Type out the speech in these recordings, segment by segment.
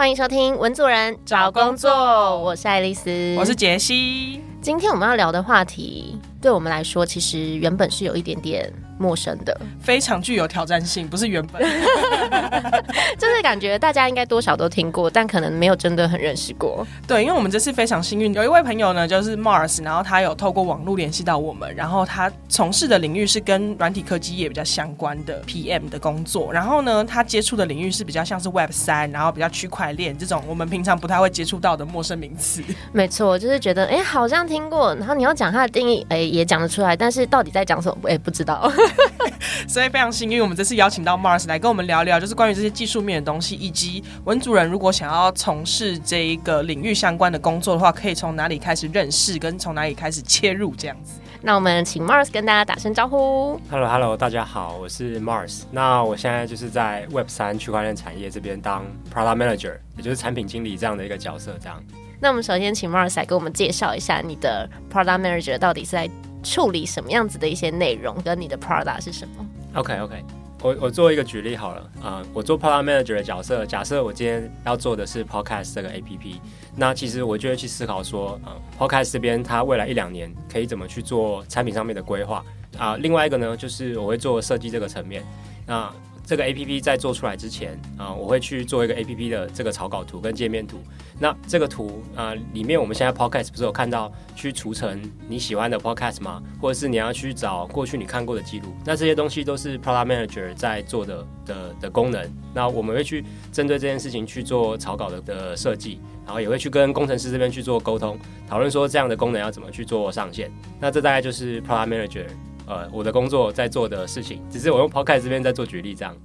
欢迎收听《文组人找工作》，我是爱丽丝，我是杰西。今天我们要聊的话题，对我们来说，其实原本是有一点点。陌生的，非常具有挑战性，不是原本，就是感觉大家应该多少都听过，但可能没有真的很认识过。对，因为我们这次非常幸运，有一位朋友呢，就是 Mars，然后他有透过网络联系到我们，然后他从事的领域是跟软体科技业比较相关的 PM 的工作，然后呢，他接触的领域是比较像是 Web 三，然后比较区块链这种我们平常不太会接触到的陌生名词。没错，就是觉得哎，好像听过，然后你要讲它的定义，哎，也讲得出来，但是到底在讲什么，哎，不知道。所以非常幸运，我们这次邀请到 Mars 来跟我们聊聊，就是关于这些技术面的东西，以及文主人如果想要从事这一个领域相关的工作的话，可以从哪里开始认识，跟从哪里开始切入这样子。那我们请 Mars 跟大家打声招呼。Hello，Hello，大家好，我是 Mars。那我现在就是在 Web 三区块链产业这边当 Product Manager，也就是产品经理这样的一个角色。这样。那我们首先请 Mars 来给我们介绍一下你的 Product Manager 到底是在。处理什么样子的一些内容，跟你的 product 是什么？OK OK，我我做一个举例好了啊，我做 product manager 的角色，假设我今天要做的是 podcast 这个 APP，那其实我就会去思考说，呃，podcast 这边它未来一两年可以怎么去做产品上面的规划啊？另外一个呢，就是我会做设计这个层面，那。这个 A P P 在做出来之前啊，我会去做一个 A P P 的这个草稿图跟界面图。那这个图啊，里面我们现在 Podcast 不是有看到去储存你喜欢的 Podcast 吗？或者是你要去找过去你看过的记录？那这些东西都是 Product Manager 在做的的的功能。那我们会去针对这件事情去做草稿的的设计，然后也会去跟工程师这边去做沟通，讨论说这样的功能要怎么去做上线。那这大概就是 Product Manager。呃，我的工作在做的事情，只是我用 Podcast 这边在做举例这样。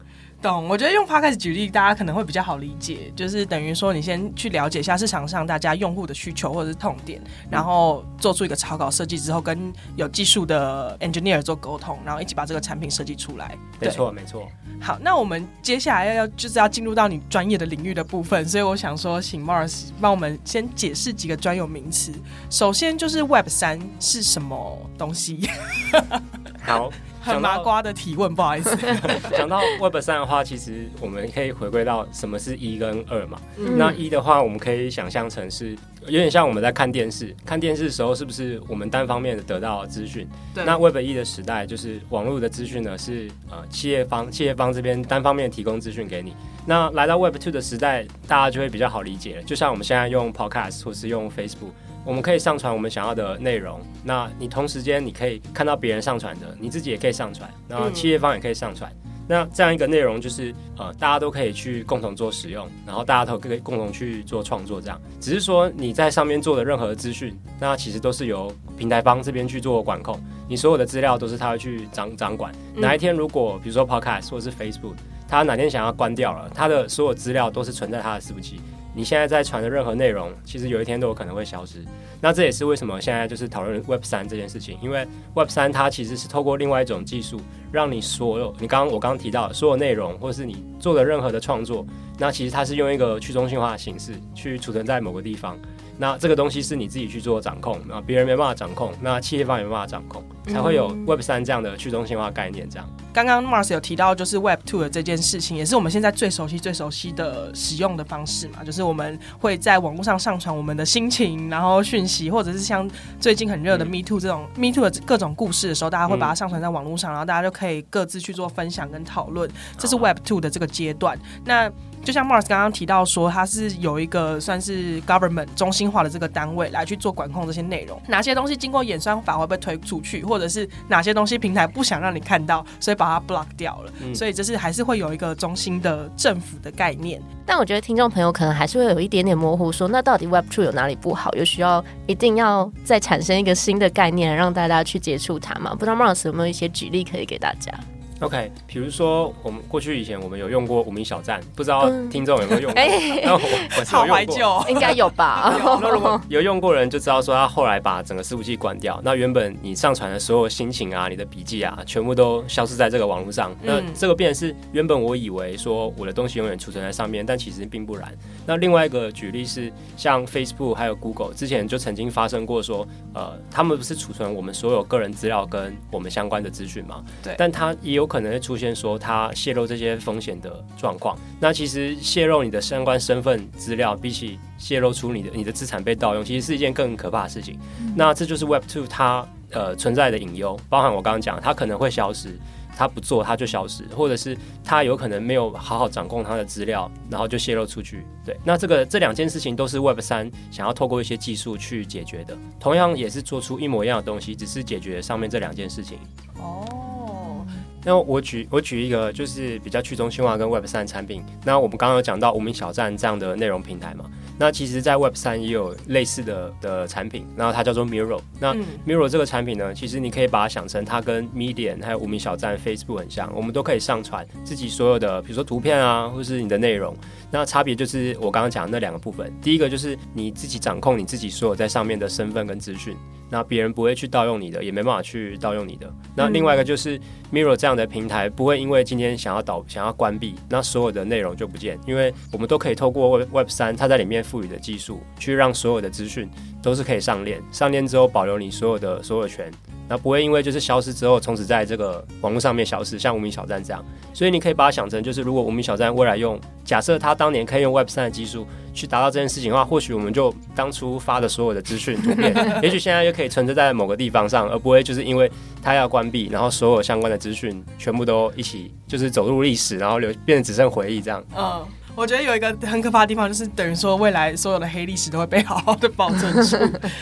懂，我觉得用 Podcast 举例，大家可能会比较好理解。就是等于说，你先去了解一下市场上大家用户的需求或者是痛点，然后做出一个草稿设计之后，跟有技术的 engineer 做沟通，然后一起把这个产品设计出来。没错，没错。好，那我们接下来要要就是要进入到你专业的领域的部分，所以我想说，请 Mars 帮我们先解释几个专有名词。首先就是 Web 三是什么东西？好，很麻瓜的提问，不好意思。讲到 Web 三的话，其实我们可以回归到什么是一跟二嘛。那一的话，我们可以想象成是有点像我们在看电视，看电视的时候是不是我们单方面的得到资讯？那 Web 一的时代就是网络的资讯呢，是呃企业方企业方这边单方面提供资讯给你。那来到 Web two 的时代，大家就会比较好理解了。就像我们现在用 Podcast 或是用 Facebook。我们可以上传我们想要的内容，那你同时间你可以看到别人上传的，你自己也可以上传，那企业方也可以上传。那这样一个内容就是呃，大家都可以去共同做使用，然后大家都可以共同去做创作。这样只是说你在上面做的任何资讯，那其实都是由平台方这边去做管控，你所有的资料都是他会去掌掌管。哪一天如果比如说 Podcast 或者是 Facebook，他哪天想要关掉了，他的所有资料都是存在他的伺服器。你现在在传的任何内容，其实有一天都有可能会消失。那这也是为什么现在就是讨论 Web 三这件事情，因为 Web 三它其实是透过另外一种技术，让你所有你刚刚我刚刚提到的所有内容，或是你做的任何的创作，那其实它是用一个去中心化的形式去储存在某个地方。那这个东西是你自己去做掌控，那别人没办法掌控，那企业方也没办法掌控，才会有 Web 三这样的去中心化概念。这样，刚刚 Mars 有提到就是 Web two 的这件事情，也是我们现在最熟悉、最熟悉的使用的方式嘛，就是我们会在网络上上传我们的心情，然后讯息，或者是像最近很热的 Me Too 这种 Me Too 的各种故事的时候，大家会把它上传在网络上，然后大家就可以各自去做分享跟讨论。这是 Web two 的这个阶段。那就像 Mars 刚刚提到说，它是有一个算是 government 中心化的这个单位来去做管控这些内容，哪些东西经过演算法会被推出去，或者是哪些东西平台不想让你看到，所以把它 block 掉了。所以这是还是会有一个中心的政府的概念。但我觉得听众朋友可能还是会有一点点模糊，说那到底 Web Two 有哪里不好，有需要一定要再产生一个新的概念让大家去接触它吗？不知道 Mars 有没有一些举例可以给大家？OK，比如说我们过去以前我们有用过无名小站，不知道听众有没有用过？哎，好怀旧，应该有吧？那如果有用过人就知道说，他后来把整个伺服器关掉，那原本你上传的所有心情啊、你的笔记啊，全部都消失在这个网络上。那这个变是原本我以为说我的东西永远储存在上面，但其实并不然。那另外一个举例是，像 Facebook 还有 Google 之前就曾经发生过说，呃，他们不是储存我们所有个人资料跟我们相关的资讯嘛？对，但他也有。有可能会出现说他泄露这些风险的状况。那其实泄露你的相关身份资料，比起泄露出你的你的资产被盗用，其实是一件更可怕的事情。那这就是 Web Two 它呃存在的隐忧，包含我刚刚讲，它可能会消失。他不做，他就消失，或者是他有可能没有好好掌控他的资料，然后就泄露出去。对，那这个这两件事情都是 Web 三想要透过一些技术去解决的，同样也是做出一模一样的东西，只是解决上面这两件事情。哦，那我举我举一个就是比较去中心化跟 Web 三产品，那我们刚刚有讲到无名小站这样的内容平台嘛？那其实，在 Web 三也有类似的的产品，然后它叫做 Mirror。那 Mirror 这个产品呢，其实你可以把它想成它跟 Medium 还有无名小站、Facebook 很像，我们都可以上传自己所有的，比如说图片啊，或是你的内容。那差别就是我刚刚讲的那两个部分，第一个就是你自己掌控你自己所有在上面的身份跟资讯。那别人不会去盗用你的，也没办法去盗用你的。那另外一个就是 Mirror 这样的平台，不会因为今天想要导、想要关闭，那所有的内容就不见，因为我们都可以透过 Web Web 三，它在里面赋予的技术，去让所有的资讯都是可以上链，上链之后保留你所有的所有权。那不会因为就是消失之后，从此在这个网络上面消失，像无名小站这样。所以你可以把它想成，就是如果无名小站未来用，假设他当年可以用 Web 三的技术去达到这件事情的话，或许我们就当初发的所有的资讯图片，也许现在就可以存在在某个地方上，而不会就是因为它要关闭，然后所有相关的资讯全部都一起就是走入历史，然后留变得只剩回忆这样。嗯。我觉得有一个很可怕的地方，就是等于说未来所有的黑历史都会被好好的保存住。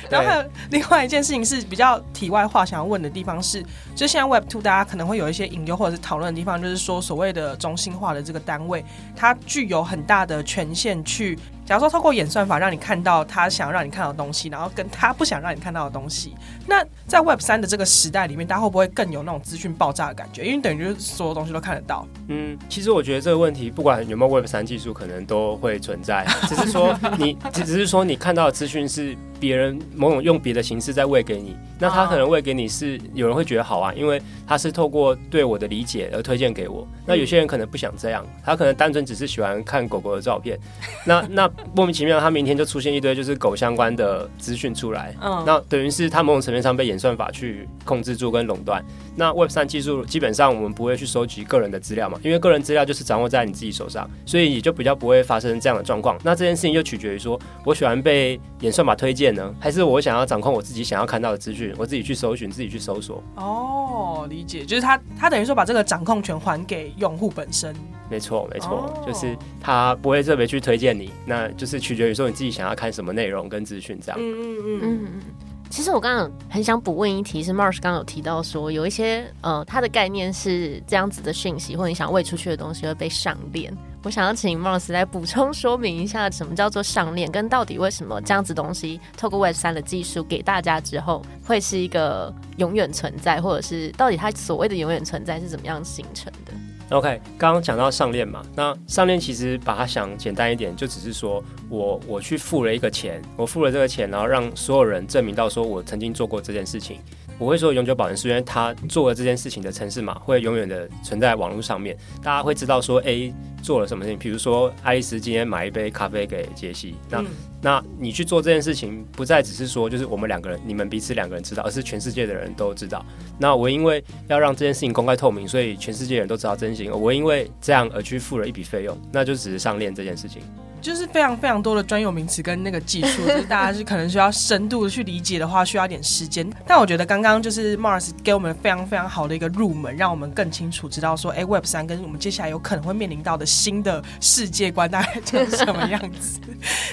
然后还有另外一件事情是比较题外话，想要问的地方是，就现在 Web Two 大家可能会有一些引诱或者是讨论的地方，就是说所谓的中心化的这个单位，它具有很大的权限去。假如说透过演算法让你看到他想让你看到的东西，然后跟他不想让你看到的东西，那在 Web 三的这个时代里面，大家会不会更有那种资讯爆炸的感觉？因为等于就是所有东西都看得到。嗯，其实我觉得这个问题不管有没有 Web 三技术，可能都会存在，只是说你只 只是说你看到的资讯是。别人某种用别的形式在喂给你，那他可能喂给你是有人会觉得好啊，因为他是透过对我的理解而推荐给我。那有些人可能不想这样，他可能单纯只是喜欢看狗狗的照片。那 那莫名其妙，他明天就出现一堆就是狗相关的资讯出来。嗯，那等于是他某种层面上被演算法去控制住跟垄断。那 Web 三技术基本上我们不会去收集个人的资料嘛，因为个人资料就是掌握在你自己手上，所以也就比较不会发生这样的状况。那这件事情就取决于说我喜欢被演算法推荐。呢？还是我想要掌控我自己想要看到的资讯，我自己去搜寻，自己去搜索。哦，理解，就是他他等于说把这个掌控权还给用户本身。没错，没错，就是他不会特别去推荐你，那就是取决于说你自己想要看什么内容跟资讯这样。嗯嗯嗯嗯嗯。其实我刚刚很想补问一题，是 Marsh 刚刚有提到说，有一些呃，它的概念是这样子的讯息，或者你想喂出去的东西会被上链。我想要请 Marsh 来补充说明一下，什么叫做上链，跟到底为什么这样子东西透过 Web 三的技术给大家之后，会是一个永远存在，或者是到底它所谓的永远存在是怎么样形成的？OK，刚刚讲到上链嘛，那上链其实把它想简单一点，就只是说我我去付了一个钱，我付了这个钱，然后让所有人证明到说我曾经做过这件事情。我会说永久保存是因为他做了这件事情的城市码会永远的存在网络上面，大家会知道说 A 做了什么事情。比如说爱丽丝今天买一杯咖啡给杰西，那那你去做这件事情，不再只是说就是我们两个人，你们彼此两个人知道，而是全世界的人都知道。那我因为要让这件事情公开透明，所以全世界人都知道真心。我因为这样而去付了一笔费用，那就只是上链这件事情。就是非常非常多的专有名词跟那个技术，就是大家是可能需要深度的去理解的话，需要一点时间。但我觉得刚刚就是 Mars 给我们非常非常好的一个入门，让我们更清楚知道说，哎，Web 三跟我们接下来有可能会面临到的新的世界观大概就是什么样子。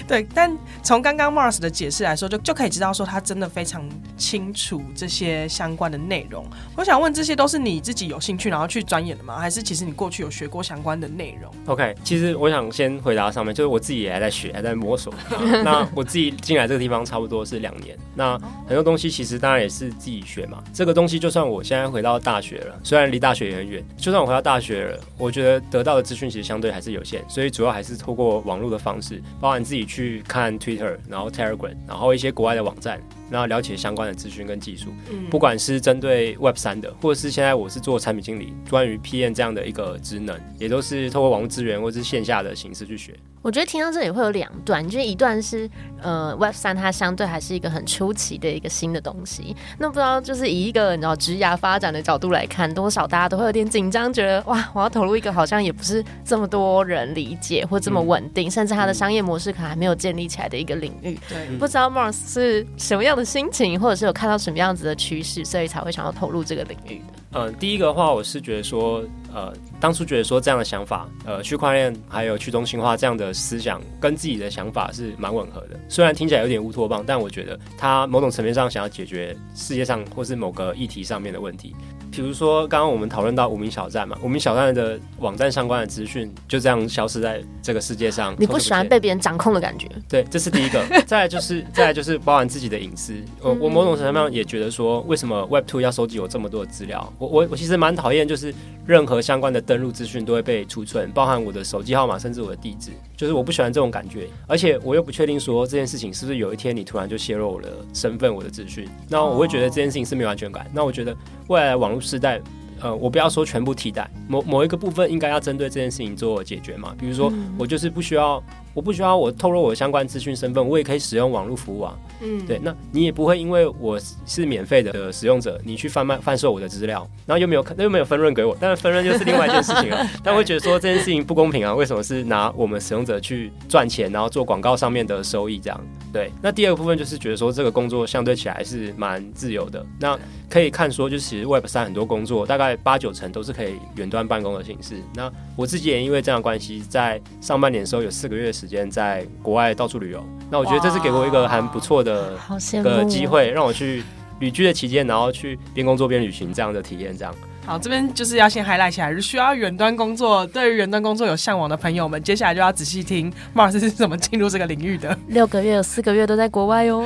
对，但从刚刚 Mars 的解释来说，就就可以知道说他真的非常清楚这些相关的内容。我想问，这些都是你自己有兴趣然后去钻研的吗？还是其实你过去有学过相关的内容？OK，其实我想先回答上面，就是我。自己也还在学，还在摸索。那我自己进来这个地方差不多是两年。那很多东西其实当然也是自己学嘛。这个东西就算我现在回到大学了，虽然离大学也很远，就算我回到大学了，我觉得得到的资讯其实相对还是有限。所以主要还是透过网络的方式，包含自己去看 Twitter，然后 Telegram，然后一些国外的网站。然后了解相关的资讯跟技术，嗯不管是针对 Web 三的，或者是现在我是做产品经理，关于 PM 这样的一个职能，也都是透过网络资源或者是线下的形式去学。我觉得听到这里会有两段，就是一段是呃 Web 三它相对还是一个很出奇的一个新的东西，那不知道就是以一个你知道职涯发展的角度来看，多少大家都会有点紧张，觉得哇我要投入一个好像也不是这么多人理解或这么稳定，甚至它的商业模式可能还没有建立起来的一个领域。对，不知道 Mars 是什么样的心情，或者是有看到什么样子的趋势，所以才会想要投入这个领域的。嗯，第一个话，我是觉得说，呃，当初觉得说这样的想法，呃，区块链还有去中心化这样的思想，跟自己的想法是蛮吻合的。虽然听起来有点乌托邦，但我觉得它某种层面上想要解决世界上或是某个议题上面的问题。比如说，刚刚我们讨论到无名小站嘛，无名小站的网站相关的资讯就这样消失在这个世界上。你不喜欢被别人掌控的感觉？对，这是第一个。再来就是，再来就是包含自己的隐私。我我某种程度上也觉得说，为什么 Web Two 要收集我这么多的资料？我我我其实蛮讨厌，就是任何相关的登录资讯都会被储存，包含我的手机号码，甚至我的地址。就是我不喜欢这种感觉，而且我又不确定说这件事情是不是有一天你突然就泄露我的身份、我的资讯，那我会觉得这件事情是没有安全感。那我觉得未来的网络时代。呃，我不要说全部替代，某某一个部分应该要针对这件事情做解决嘛。比如说，我就是不需要，我不需要我透露我的相关资讯身份，我也可以使用网络服务啊。嗯，对，那你也不会因为我是免费的使用者，你去贩卖贩售我的资料，然后又没有又没有分润给我，但是分润就是另外一件事情了。但会觉得说这件事情不公平啊，为什么是拿我们使用者去赚钱，然后做广告上面的收益这样？对，那第二个部分就是觉得说这个工作相对起来是蛮自由的。那可以看说，就是其实 Web 三很多工作大概八九成都是可以远端办公的形式。那我自己也因为这样的关系，在上半年的时候有四个月的时间在国外到处旅游。那我觉得这是给我一个还不错的个哦机会，让我去旅居的期间，然后去边工作边旅行这样的体验，这样。好，这边就是要先 highlight 起来，需要远端工作，对于远端工作有向往的朋友们，接下来就要仔细听 Mars 是怎么进入这个领域的。六个月有四个月都在国外哦。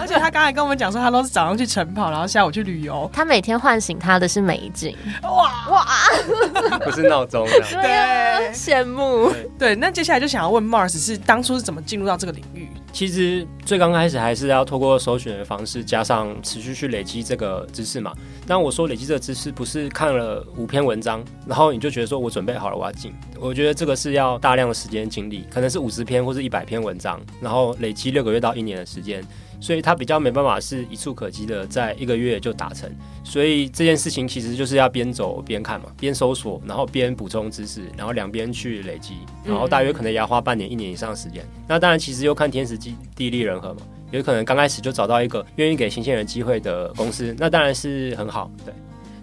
而且他刚才跟我们讲说，他都是早上去晨跑，然后下午去旅游。他每天唤醒他的是美景，哇哇，不是闹钟。对啊，对羡慕。对，那接下来就想要问 Mars 是当初是怎么进入到这个领域？其实最刚开始还是要透过搜寻的方式，加上持续去累积这个知识嘛。但我说累积这个知识，不是看了五篇文章，然后你就觉得说我准备好了，我要进。我觉得这个是要大量的时间精力，可能是五十篇或是一百篇文章，然后累积六个月到一年的时间。所以它比较没办法是一触可及的，在一个月就达成。所以这件事情其实就是要边走边看嘛，边搜索，然后边补充知识，然后两边去累积，然后大约可能也要花半年、一年以上的时间。那当然，其实又看天时地地利人和嘛，有可能刚开始就找到一个愿意给新鲜人机会的公司，那当然是很好。对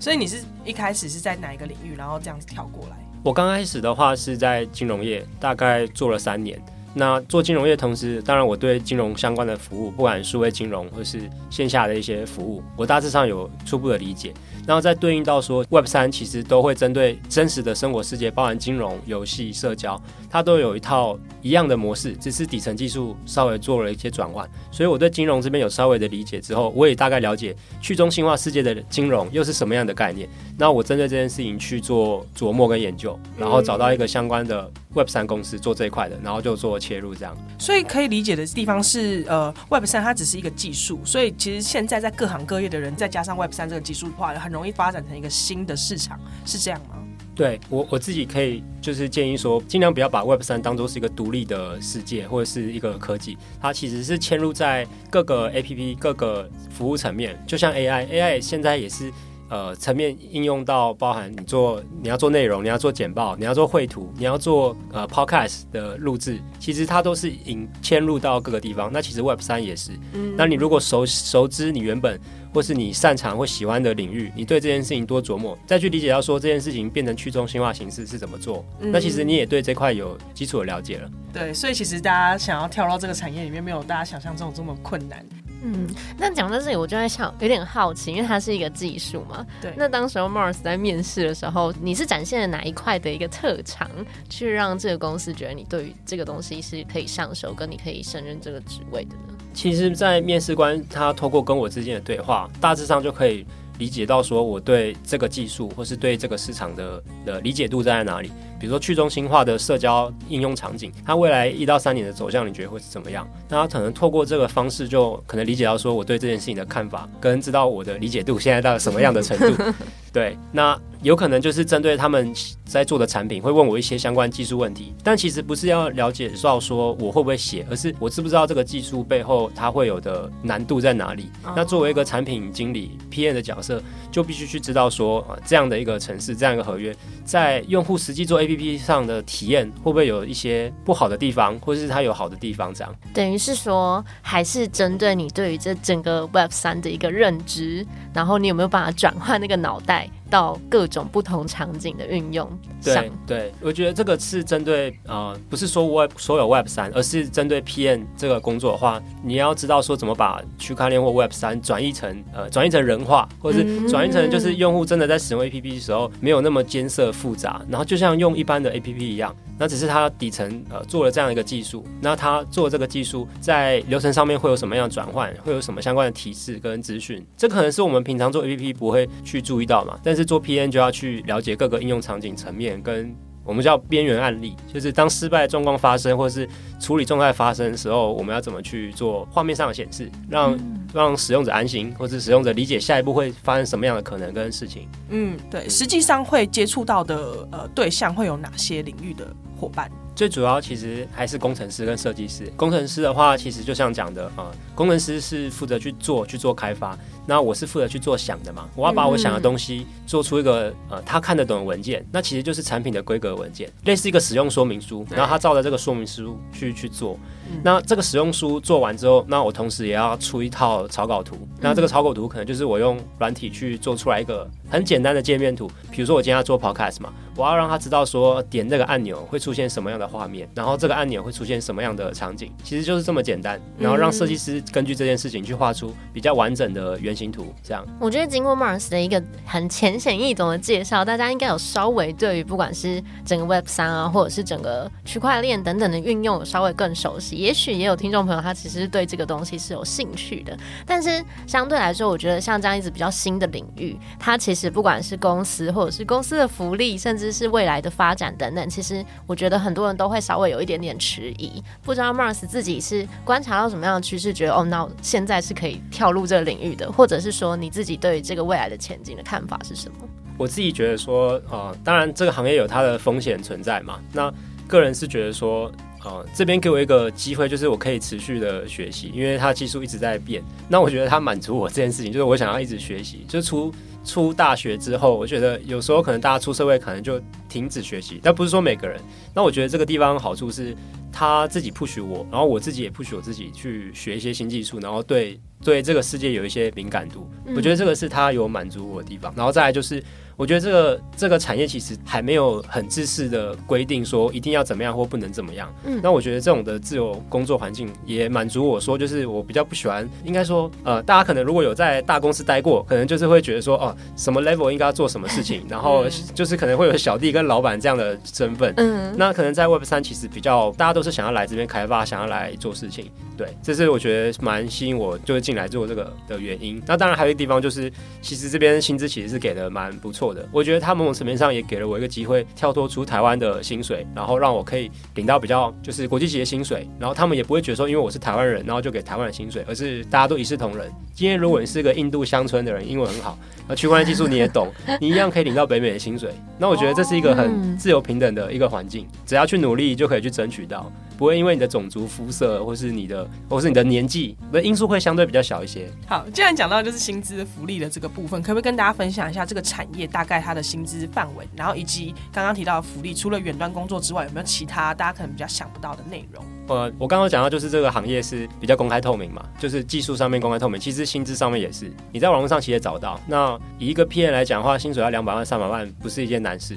所以你是一开始是在哪一个领域，然后这样子跳过来？我刚开始的话是在金融业，大概做了三年。那做金融业同时，当然我对金融相关的服务，不管数位金融或是线下的一些服务，我大致上有初步的理解。然后再对应到说，Web 三其实都会针对真实的生活世界，包含金融、游戏、社交，它都有一套一样的模式，只是底层技术稍微做了一些转换。所以我对金融这边有稍微的理解之后，我也大概了解去中心化世界的金融又是什么样的概念。那我针对这件事情去做琢磨跟研究，然后找到一个相关的 Web 三公司做这一块的，然后就做切入这样。所以可以理解的地方是，呃，Web 三它只是一个技术，所以其实现在在各行各业的人，再加上 Web 三这个技术的话，很容易发展成一个新的市场，是这样吗？对我我自己可以就是建议说，尽量不要把 Web 三当做是一个独立的世界或者是一个科技，它其实是嵌入在各个 APP 各个服务层面，就像 AI，AI 现在也是。呃，层面应用到包含你做你要做内容，你要做简报，你要做绘图，你要做呃 podcast 的录制，其实它都是引嵌入到各个地方。那其实 Web 三也是。嗯那你如果熟熟知你原本或是你擅长或喜欢的领域，你对这件事情多琢磨，再去理解到说这件事情变成去中心化形式是怎么做，嗯那其实你也对这块有基础的了解了。对，所以其实大家想要跳到这个产业里面，没有大家想象中这么困难。嗯，那讲到这里，我就在想，有点好奇，因为它是一个技术嘛。对那当时候 Mars 在面试的时候，你是展现了哪一块的一个特长，去让这个公司觉得你对于这个东西是可以上手，跟你可以胜任这个职位的呢？其实，在面试官他透过跟我之间的对话，大致上就可以理解到说我对这个技术或是对这个市场的的理解度在哪里。比如说去中心化的社交应用场景，它未来一到三年的走向，你觉得会是怎么样？那他可能透过这个方式，就可能理解到说我对这件事情的看法，跟知道我的理解度现在到什么样的程度。对，那有可能就是针对他们在做的产品，会问我一些相关技术问题。但其实不是要了解到说我会不会写，而是我知不知道这个技术背后它会有的难度在哪里。那作为一个产品经理 PM 的角色，就必须去知道说，这样的一个城市，这样一个合约，在用户实际做 A。P P 上的体验会不会有一些不好的地方，或是它有好的地方？这样等于是说，还是针对你对于这整个 Web 三的一个认知，然后你有没有办法转换那个脑袋？到各种不同场景的运用对对，我觉得这个是针对呃，不是说 Web 所有 Web 三，而是针对 PM 这个工作的话，你要知道说怎么把区块链或 Web 三转译成呃，转译成人化，或者是转译成就是用户真的在使用 APP 的时候没有那么艰涩复杂，然后就像用一般的 APP 一样，那只是它底层呃做了这样一个技术，那它做这个技术在流程上面会有什么样的转换，会有什么相关的提示跟资讯，这可能是我们平常做 APP 不会去注意到嘛，但是。做 P N 就要去了解各个应用场景层面，跟我们叫边缘案例，就是当失败状况发生，或者是处理状态发生的时候，我们要怎么去做画面上的显示，让让使用者安心，或者使用者理解下一步会发生什么样的可能跟事情。嗯，对，实际上会接触到的呃对象会有哪些领域的伙伴？最主要其实还是工程师跟设计师。工程师的话，其实就像讲的啊，工程师是负责去做去做开发。那我是负责去做想的嘛，我要把我想的东西做出一个呃他看得懂的文件，那其实就是产品的规格文件，类似一个使用说明书，然后他照着这个说明书去去做。那这个使用书做完之后，那我同时也要出一套草稿图，那这个草稿图可能就是我用软体去做出来一个很简单的界面图，比如说我今天要做 podcast 嘛，我要让他知道说点那个按钮会出现什么样的画面，然后这个按钮会出现什么样的场景，其实就是这么简单，然后让设计师根据这件事情去画出比较完整的原。型图这样，我觉得经过 Mars 的一个很浅显易懂的介绍，大家应该有稍微对于不管是整个 Web 三啊，或者是整个区块链等等的运用，有稍微更熟悉。也许也有听众朋友他其实对这个东西是有兴趣的，但是相对来说，我觉得像这样一直比较新的领域，它其实不管是公司或者是公司的福利，甚至是未来的发展等等，其实我觉得很多人都会稍微有一点点迟疑。不知道 Mars 自己是观察到什么样的趋势，觉得哦，那现在是可以跳入这个领域的。或者是说你自己对这个未来的前景的看法是什么？我自己觉得说，呃，当然这个行业有它的风险存在嘛。那个人是觉得说，呃，这边给我一个机会，就是我可以持续的学习，因为它技术一直在变。那我觉得它满足我这件事情，就是我想要一直学习。就除出大学之后，我觉得有时候可能大家出社会可能就停止学习，但不是说每个人。那我觉得这个地方好处是，他自己 push 我，然后我自己也 push 我自己去学一些新技术，然后对。对这个世界有一些敏感度，我觉得这个是他有满足我的地方。然后再来就是。我觉得这个这个产业其实还没有很自式的规定说一定要怎么样或不能怎么样。嗯，那我觉得这种的自由工作环境也满足我说，就是我比较不喜欢，应该说呃，大家可能如果有在大公司待过，可能就是会觉得说哦，什么 level 应该要做什么事情，然后就是可能会有小弟跟老板这样的身份。嗯，那可能在 Web 三其实比较大家都是想要来这边开发，想要来做事情。对，这是我觉得蛮吸引我就是进来做这个的原因。那当然还有一个地方就是，其实这边薪资其实是给的蛮不错的。我觉得他某种层面上也给了我一个机会，跳脱出台湾的薪水，然后让我可以领到比较就是国际级的薪水，然后他们也不会觉得说，因为我是台湾人，然后就给台湾的薪水，而是大家都一视同仁。今天如果你是个印度乡村的人，英文很好，那区块链技术你也懂，你一样可以领到北美的薪水。那我觉得这是一个很自由平等的一个环境，只要去努力就可以去争取到。不会因为你的种族、肤色，或是你的，或是你的年纪，的因素会相对比较小一些。好，既然讲到就是薪资福利的这个部分，可不可以跟大家分享一下这个产业大概它的薪资范围，然后以及刚刚提到的福利，除了远端工作之外，有没有其他大家可能比较想不到的内容？呃，我刚刚讲到就是这个行业是比较公开透明嘛，就是技术上面公开透明，其实薪资上面也是，你在网络上其实找到。那以一个 P N 来讲的话，薪水要两百万、三百万，不是一件难事。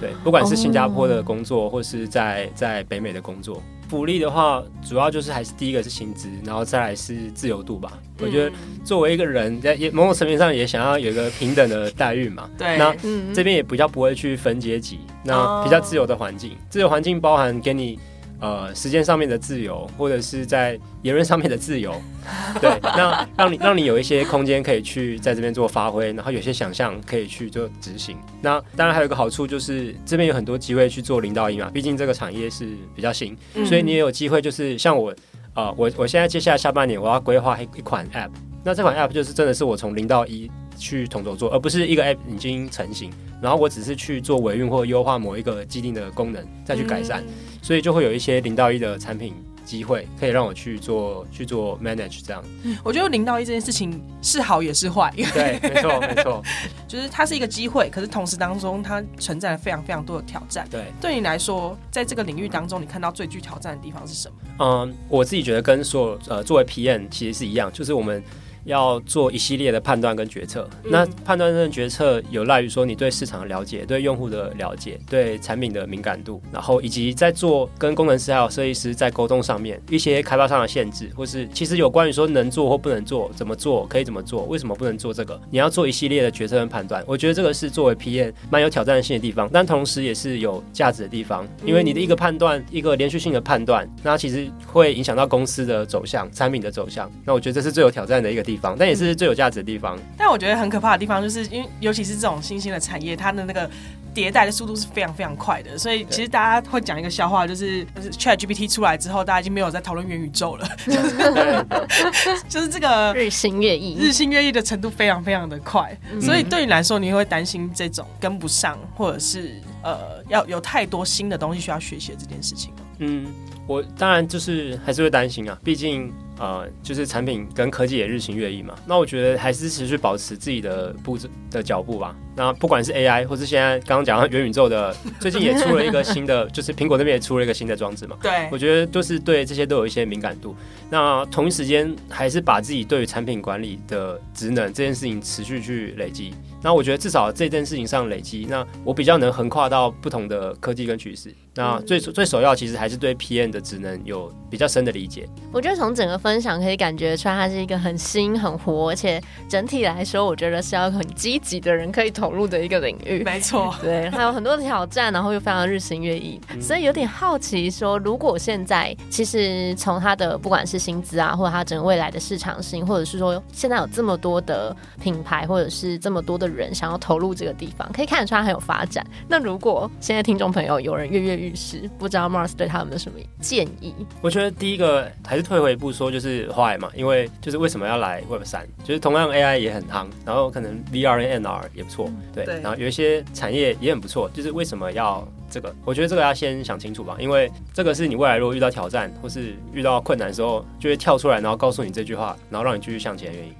对，不管是新加坡的工作，或是在在北美的工作。福利的话，主要就是还是第一个是薪资，然后再来是自由度吧。我觉得作为一个人，在某种层面上也想要有一个平等的待遇嘛。对，那这边也比较不会去分阶级，那比较自由的环境。自由环境包含给你呃时间上面的自由，或者是在言论上面的自由，对，那让你让你有一些空间可以去在这边做发挥，然后有些想象可以去做执行。那当然还有一个好处就是这边有很多机会去做零到一嘛，毕竟这个产业是比较新，所以你也有机会就是像我。啊，我我现在接下来下半年我要规划一一款 App，那这款 App 就是真的是我从零到一去统筹做，而不是一个 App 已经成型，然后我只是去做维运或优化某一个既定的功能再去改善，所以就会有一些零到一的产品。机会可以让我去做去做 manage 这样，我觉得零到一这件事情是好也是坏，对，没错没错，就是它是一个机会，可是同时当中它存在了非常非常多的挑战。对，对你来说，在这个领域当中，你看到最具挑战的地方是什么？嗯，我自己觉得跟所有呃作为 PM 其实是一样，就是我们。要做一系列的判断跟决策，那判断跟决策有赖于说你对市场的了解、对用户的了解、对产品的敏感度，然后以及在做跟工程师还有设计师在沟通上面一些开发上的限制，或是其实有关于说能做或不能做、怎么做可以怎么做、为什么不能做这个，你要做一系列的决策跟判断。我觉得这个是作为 PM 蛮有挑战性的地方，但同时也是有价值的地方，因为你的一个判断、一个连续性的判断，那其实会影响到公司的走向、产品的走向。那我觉得这是最有挑战的一个地方。但也是最有价值的地方。但我觉得很可怕的地方，就是因为尤其是这种新兴的产业，它的那个迭代的速度是非常非常快的。所以其实大家会讲一个笑话，就是就是 Chat GPT 出来之后，大家已经没有在讨论元宇宙了。就是这个日新月异，日新月异的程度非常非常的快。所以对你来说，你会担心这种跟不上，或者是呃，要有太多新的东西需要学习这件事情吗？嗯，我当然就是还是会担心啊，毕竟。呃，就是产品跟科技也日新月异嘛，那我觉得还是持续保持自己的步子的脚步吧。那不管是 AI，或是现在刚刚讲到元宇宙的，最近也出了一个新的，就是苹果那边也出了一个新的装置嘛。对，我觉得就是对这些都有一些敏感度。那同一时间还是把自己对于产品管理的职能这件事情持续去累积。那我觉得至少这件事情上累积，那我比较能横跨到不同的科技跟趋势。那最最首要其实还是对 PM 的职能有比较深的理解。我觉得从整个分享可以感觉出来，它是一个很新、很活，而且整体来说，我觉得是要很积极的人可以投入的一个领域。没错，对，还有很多的挑战，然后又非常日新月异，所以有点好奇说，如果现在其实从他的不管是薪资啊，或者他整个未来的市场性，或者是说现在有这么多的品牌，或者是这么多的人想要投入这个地方，可以看得出来很有发展。那如果现在听众朋友有人跃跃欲，试不知道 Mars 对他有没有什么建议？我觉得第一个还是退回一步说，就是 Why 嘛，因为就是为什么要来 Web 三？就是同样 AI 也很夯，然后可能 VR 和 NR 也不错，对，然后有一些产业也很不错，就是为什么要这个？我觉得这个要先想清楚吧，因为这个是你未来如果遇到挑战或是遇到困难的时候，就会跳出来，然后告诉你这句话，然后让你继续向前的原因。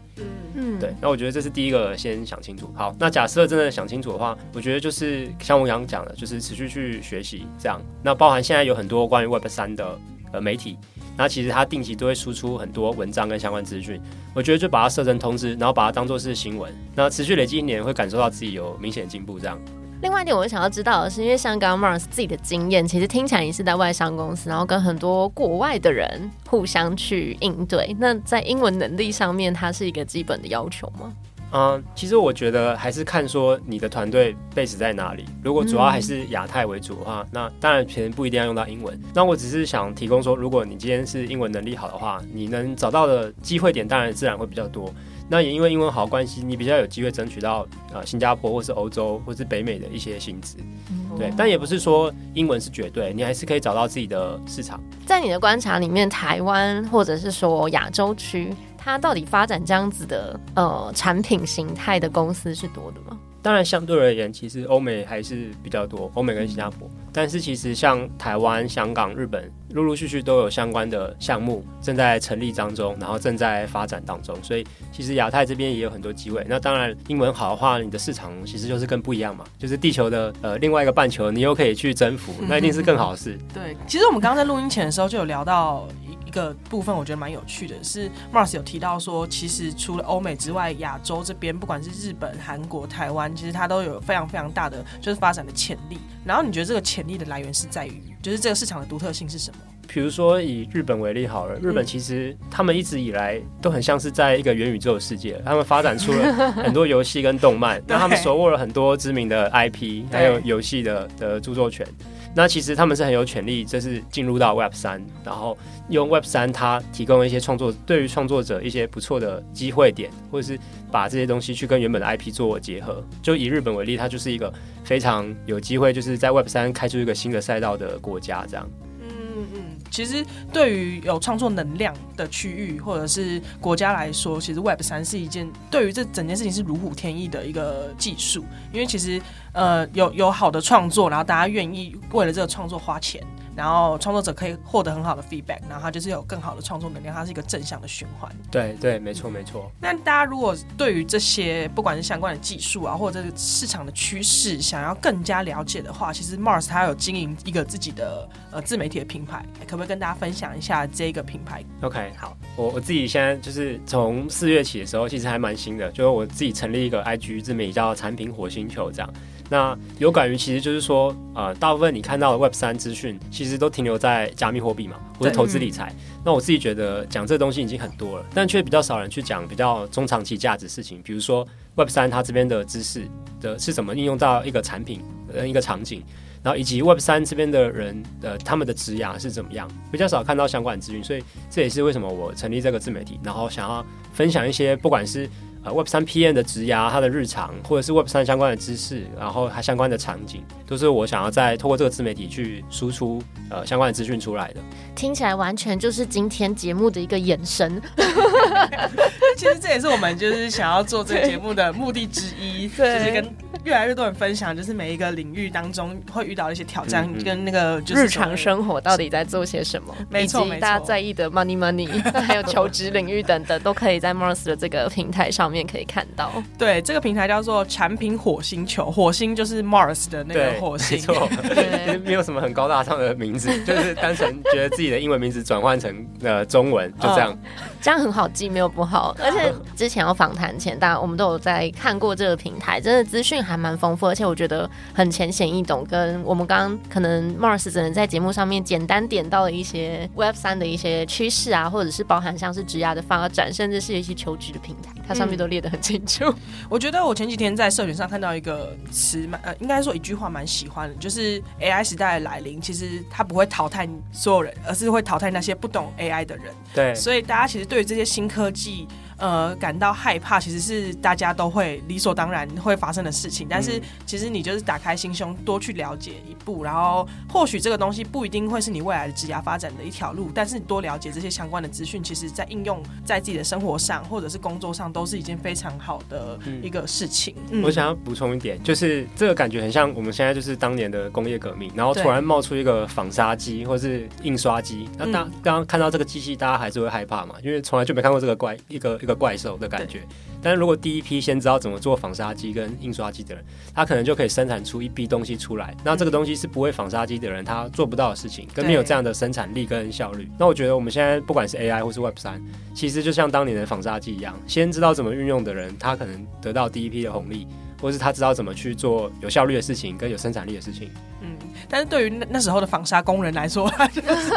嗯对，那我觉得这是第一个，先想清楚。好，那假设真的想清楚的话，我觉得就是像我刚刚讲的，就是持续去学习这样。那包含现在有很多关于 Web 三的呃媒体，那其实它定期都会输出很多文章跟相关资讯。我觉得就把它设成通知，然后把它当做是新闻，那持续累积一年，会感受到自己有明显进步这样。另外一点，我想要知道的是，因为像刚刚 Mars 自己的经验，其实听起来也是在外商公司，然后跟很多国外的人互相去应对。那在英文能力上面，它是一个基本的要求吗？嗯，其实我觉得还是看说你的团队 base 在哪里。如果主要还是亚太为主的话，那当然全不一定要用到英文。那我只是想提供说，如果你今天是英文能力好的话，你能找到的机会点当然自然会比较多。那也因为英文好关系，你比较有机会争取到呃新加坡或是欧洲或是北美的一些薪资，对。但也不是说英文是绝对，你还是可以找到自己的市场。在你的观察里面，台湾或者是说亚洲区，它到底发展这样子的呃产品形态的公司是多的吗？当然，相对而言，其实欧美还是比较多，欧美跟新加坡。但是，其实像台湾、香港、日本，陆陆续续都有相关的项目正在成立当中，然后正在发展当中。所以，其实亚太这边也有很多机会。那当然，英文好的话，你的市场其实就是更不一样嘛，就是地球的呃另外一个半球，你又可以去征服，那一定是更好的事。对，其实我们刚刚在录音前的时候就有聊到。个部分我觉得蛮有趣的，是 Mars 有提到说，其实除了欧美之外，亚洲这边不管是日本、韩国、台湾，其实它都有非常非常大的就是发展的潜力。然后你觉得这个潜力的来源是在于，就是这个市场的独特性是什么？比如说以日本为例好了，日本其实他们一直以来都很像是在一个元宇宙的世界，他们发展出了很多游戏跟动漫，那他们手握了很多知名的 IP，还有游戏的的著作权。那其实他们是很有潜力，就是进入到 Web 三，然后用 Web 三它提供一些创作，对于创作者一些不错的机会点，或者是把这些东西去跟原本的 IP 做结合。就以日本为例，它就是一个非常有机会，就是在 Web 三开出一个新的赛道的国家，这样。其实对于有创作能量的区域或者是国家来说，其实 Web 三是一件对于这整件事情是如虎添翼的一个技术，因为其实呃有有好的创作，然后大家愿意为了这个创作花钱。然后创作者可以获得很好的 feedback，然后他就是有更好的创作能量，它是一个正向的循环。对对，没错没错。那大家如果对于这些不管是相关的技术啊，或者市场的趋势，想要更加了解的话，其实 Mars 它有经营一个自己的呃自媒体的品牌，可不可以跟大家分享一下这个品牌？OK，好，我我自己现在就是从四月起的时候，其实还蛮新的，就是我自己成立一个 IG 自媒体叫产品火星球这样。那有感于其实就是说，呃，大部分你看到的 Web 三资讯，其实都停留在加密货币嘛，或者投资理财。那我自己觉得讲这东西已经很多了，但却比较少人去讲比较中长期价值事情，比如说 Web 三它这边的知识的是怎么应用到一个产品呃一个场景，然后以及 Web 三这边的人呃他们的职涯是怎么样，比较少看到相关的资讯，所以这也是为什么我成立这个自媒体，然后想要分享一些不管是。Web 三 PM 的职涯，它的日常，或者是 Web 三相关的知识，然后它相关的场景，都是我想要在透过这个自媒体去输出呃相关的资讯出来的。听起来完全就是今天节目的一个延伸。其实这也是我们就是想要做这个节目的目的之一，就是跟越来越多人分享，就是每一个领域当中会遇到一些挑战，跟那个就是日常生活到底在做些什么，没错，大家在意的 money money，还有求职领域等等，都可以在 Mars 的这个平台上面。面可以看到，对这个平台叫做产品火星球，火星就是 Mars 的那个 火星，没错，没有什么很高大上的名字，就是单纯觉得自己的英文名字转换成呃中文，就这样，这样很好记，没有不好。而且之前要访谈前，大家我们都有在看过这个平台，真的资讯还蛮丰富，而且我觉得很浅显易懂，跟我们刚刚可能 Mars 只能在节目上面简单点到了一些 Web 三的一些趋势啊，或者是包含像是职涯的发展，甚至是一些求职的平台，它上面都。列得很清楚。我觉得我前几天在社群上看到一个词，蛮呃，应该说一句话蛮喜欢的，就是 AI 时代的来临，其实它不会淘汰所有人，而是会淘汰那些不懂 AI 的人。对，所以大家其实对于这些新科技。呃，感到害怕其实是大家都会理所当然会发生的事情。但是其实你就是打开心胸，多去了解一步，然后或许这个东西不一定会是你未来的职业发展的一条路，但是你多了解这些相关的资讯，其实在应用在自己的生活上或者是工作上，都是一件非常好的一个事情。我想要补充一点，就是这个感觉很像我们现在就是当年的工业革命，然后突然冒出一个纺纱机或是印刷机，那大刚刚看到这个机器，大家还是会害怕嘛，因为从来就没看过这个怪一个。一个怪兽的感觉，但是如果第一批先知道怎么做纺纱机跟印刷机的人，他可能就可以生产出一批东西出来。那这个东西是不会纺纱机的人他做不到的事情，跟没有这样的生产力跟效率。那我觉得我们现在不管是 AI 或是 Web 三，其实就像当年的纺纱机一样，先知道怎么运用的人，他可能得到第一批的红利，或是他知道怎么去做有效率的事情跟有生产力的事情。嗯。但是对于那那时候的纺纱工人来说，就是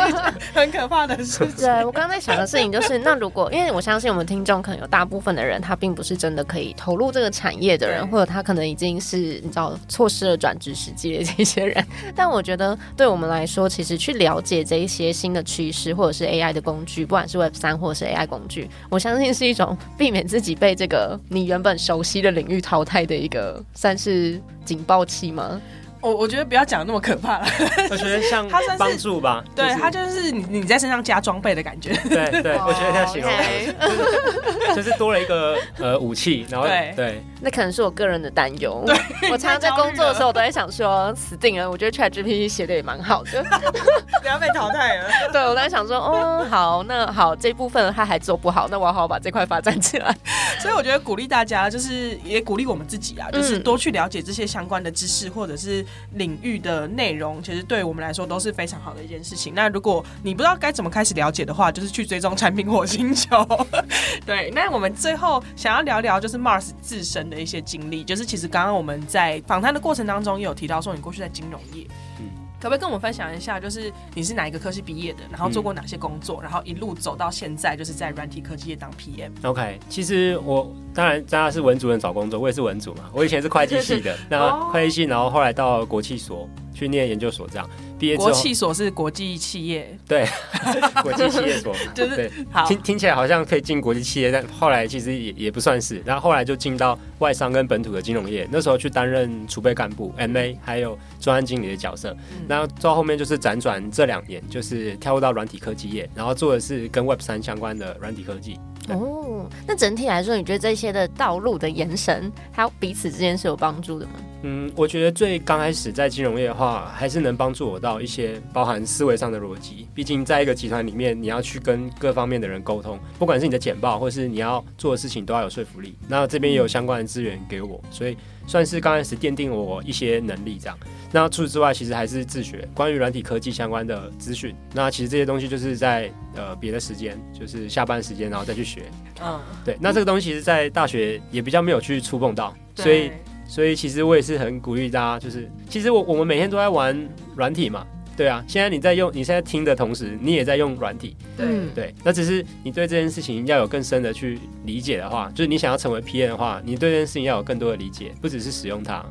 很可怕的事情。对我刚刚在想的事情就是，那如果因为我相信我们听众可能有大部分的人，他并不是真的可以投入这个产业的人，或者他可能已经是你知道错失了转职时机的这些人。但我觉得对我们来说，其实去了解这一些新的趋势，或者是 AI 的工具，不管是 Web 三或者是 AI 工具，我相信是一种避免自己被这个你原本熟悉的领域淘汰的一个算是警报器吗？我我觉得不要讲那么可怕了，我觉得像它帮助吧，对，他就是你你在身上加装备的感觉，对对，我觉得它形容就是多了一个呃武器，然后对，那可能是我个人的担忧。我常常在工作的时候，我都在想说死定了。我觉得 ChatGPT 写的也蛮好的，不要被淘汰了。对，我在想说，哦，好，那好，这部分他还做不好，那我要好好把这块发展起来。所以我觉得鼓励大家，就是也鼓励我们自己啊，就是多去了解这些相关的知识，或者是。领域的内容，其实对我们来说都是非常好的一件事情。那如果你不知道该怎么开始了解的话，就是去追踪产品火星球。对，那我们最后想要聊聊就是 Mars 自身的一些经历，就是其实刚刚我们在访谈的过程当中也有提到说，你过去在金融业。可不可以跟我们分享一下，就是你是哪一个科系毕业的，然后做过哪些工作，然后一路走到现在，就是在软体科技业当 PM？OK，其实我当然大家是文主任找工作，我也是文主嘛，我以前是会计系的，那会计系，然后后来到国企所。去念研究所这样。毕业之后，国企所是国际企业，对，国际企业所，就是听听起来好像可以进国际企业，但后来其实也也不算是。然后后来就进到外商跟本土的金融业，那时候去担任储备干部、MA 还有专案经理的角色。那到后面就是辗转这两年，就是跳入到软体科技业，然后做的是跟 Web 三相关的软体科技。对哦，那整体来说，你觉得这些的道路的延伸，它彼此之间是有帮助的吗？嗯，我觉得最刚开始在金融业的话，还是能帮助我到一些包含思维上的逻辑。毕竟在一个集团里面，你要去跟各方面的人沟通，不管是你的简报，或是你要做的事情，都要有说服力。那这边也有相关的资源给我，所以算是刚开始奠定我一些能力这样。那除此之外，其实还是自学关于软体科技相关的资讯。那其实这些东西就是在呃别的时间，就是下班时间，然后再去学。嗯，对，那这个东西其实，在大学也比较没有去触碰到，所以所以其实我也是很鼓励大家，就是其实我我们每天都在玩软体嘛，对啊，现在你在用，你现在听的同时，你也在用软体，对嗯对，那只是你对这件事情要有更深的去理解的话，就是你想要成为 PM 的话，你对这件事情要有更多的理解，不只是使用它。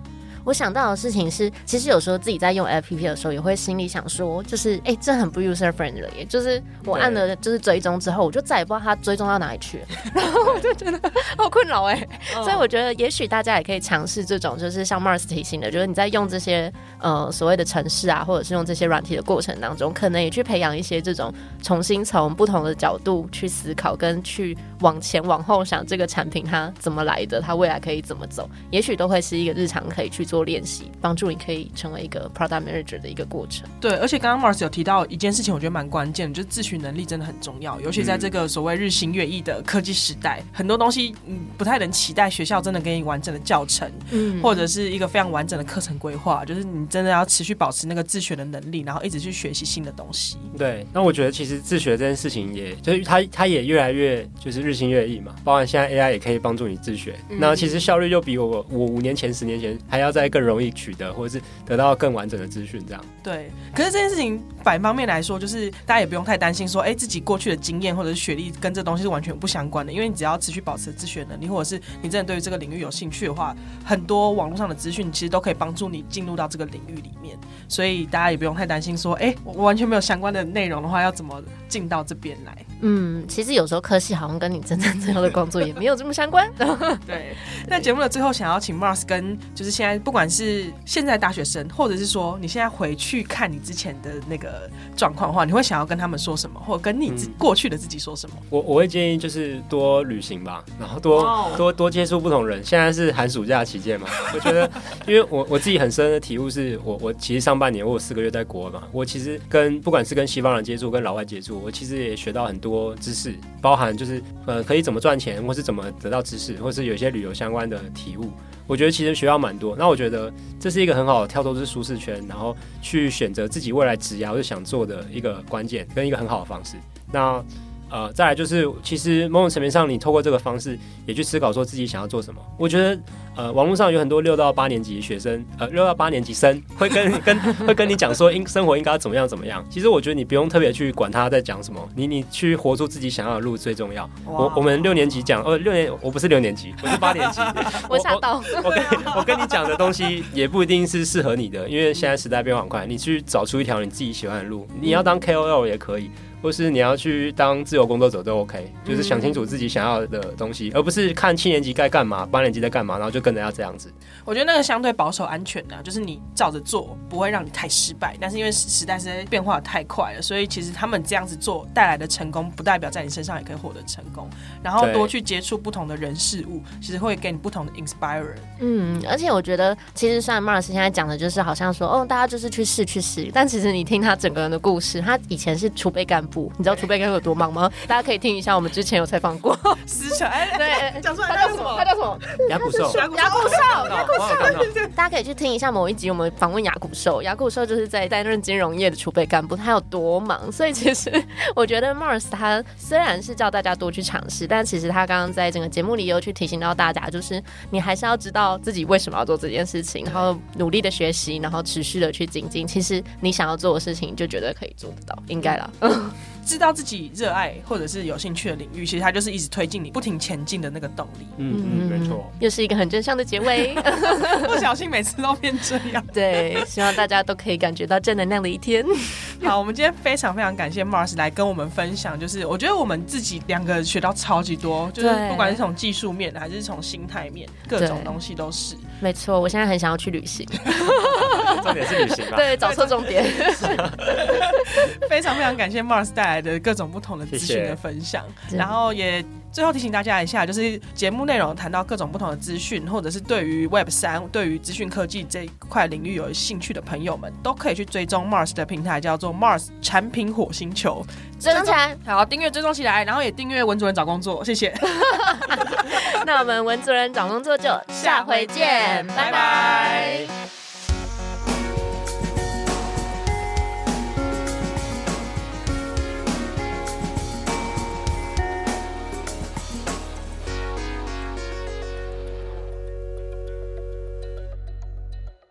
我想到的事情是，其实有时候自己在用 APP 的时候，也会心里想说，就是哎、这很不 user friendly 了耶。就是我按了就是追踪之后，我就再也不知道它追踪到哪里去了，然后我就觉得 好困扰哎。所以我觉得，也许大家也可以尝试这种，就是像 Mars 提醒的，就是你在用这些呃所谓的城市啊，或者是用这些软体的过程当中，可能也去培养一些这种重新从不同的角度去思考，跟去往前往后想这个产品它怎么来的，它未来可以怎么走，也许都会是一个日常可以去做练习，帮助你可以成为一个 product manager 的一个过程。对，而且刚刚 Mars 有提到一件事情，我觉得蛮关键的，就是自学能力真的很重要，尤其在这个所谓日新月异的科技时代，很多东西嗯不太能期待学校真的给你完整的教程，嗯或者是一个非常完整的课程规划，就是你真的要持续保持那个自学的能力，然后一直去学习新的东西。对，那我觉得其实自学这件事情也，就是它它也越来越就是日新月异嘛，包含现在 AI 也可以帮助你自学，那其实效率就比我我五年前、十年前还要再更容易取得，或者是得到更完整的资讯这样。对，可是这件事情反方面来说，就是大家也不用太担心说，哎，自己过去的经验或者是学历跟这东西是完全不相关的，因为你只要持续保持自学能力，或者是你真的对于这个领域有兴趣的话，很多网络上的资讯其实都可以帮助你进入到这个领域里面，所以大家也不用太担心说，哎，我完全没有相关的内容的话，要怎么进到这边来？嗯，其实有时候科系好像跟你真正最后的工作也没有这么相关。对，那节目的最后，想要请 Mars 跟就是现在不管是现在大学生，或者是说你现在回去看你之前的那个状况的话，你会想要跟他们说什么，或者跟你自、嗯过去的自己说什么？我我会建议就是多旅行吧，然后多、哦多多接触不同人。现在是寒暑假期间嘛，我觉得，因为我我自己很深的体悟是我我其实上半年我有四个月在国外嘛，我其实跟不管是跟西方人接触，跟老外接触，我其实也学到很多知识，包含就是呃可以怎么赚钱，或是怎么得到知识，或是有一些旅游相关的体悟。我觉得其实学到蛮多，那我觉得这是一个很好的跳脱出舒适圈，然后去选择自己未来职业或者想做的一个关键跟一个很好的方式。那呃，再来就是，其实某种层面上，你透过这个方式也去思考说自己想要做什么。我觉得，呃，网络上有很多六到八年级的学生，呃，六到八年级生会跟跟会跟你讲说，应生活应该怎么样怎么样。其实我觉得你不用特别去管他在讲什么，你你去活出自己想要的路最重要。我我们六年级讲，呃，六年我不是六年级，我是八年级，我吓到，我跟我跟你讲的东西也不一定是适合你的，因为现在时代变化很快，你去找出一条你自己喜欢的路。你要当 KOL 也可以，或是你要去当自由工作者都 OK，就是想清楚自己想要的东西，而不是看七年级该干嘛，八年级在干嘛，然后就跟着要这样子。我觉得那个相对保守安全的、就是你照着做不会让你太失败，但是因为时代实在变化太快了，所以其实他们这样子做带来的成功，不代表在你身上也可以获得成功。然后多去接触不同的人事物，其实会给你不同的 inspire。嗯，而且我觉得，其实虽然 Mars 现在讲的就是好像说，哦，大家就是去试去试，但其实你听他整个人的故事，他以前是储备干部，你知道储备干部有多忙吗？大家可以听一下，我们之前有采访过。思想哎，对，讲出来他叫什么？他叫什么？雅古兽，雅古兽。雅古兽，大家可以去听一下某一集，我们访问雅古兽。雅古兽就是在担任金融业的储备干部，他有多忙。所以其实我觉得 Mars 他虽然是叫大家多去尝试，但其实他刚刚在整个节目里有去提醒到大家，就是你还是要知道自己为什么要做这件事情，然后努力的学习，然后持续的去精进。其实你想要做的事情，就觉得可以做得到，应该啦。知道自己热爱或者是有兴趣的领域，其实它就是一直推进你不停前进的那个动力。嗯嗯，没错，又是一个很正向的结尾。不小心每次都变这样。对，希望大家都可以感觉到正能量的一天。好，我们今天非常非常感谢 Mars 来跟我们分享，就是我觉得我们自己两个学到超级多，就是不管是从技术面还是从心态面，各种东西都是。没错，我现在很想要去旅行。重点是旅行吧？对，找错重点。非常非常感谢 Mars 带来的各种不同的资讯的分享，然后也最后提醒大家一下，就是节目内容谈到各种不同的资讯，或者是对于 Web 三、对于资讯科技这一块领域有兴趣的朋友们，都可以去追踪 Mars 的平台，叫做 Mars 产品火星球，追踪起来，好订阅追踪起来，然后也订阅文主任找工作，谢谢。那我们文主任找工作就下回见，拜拜。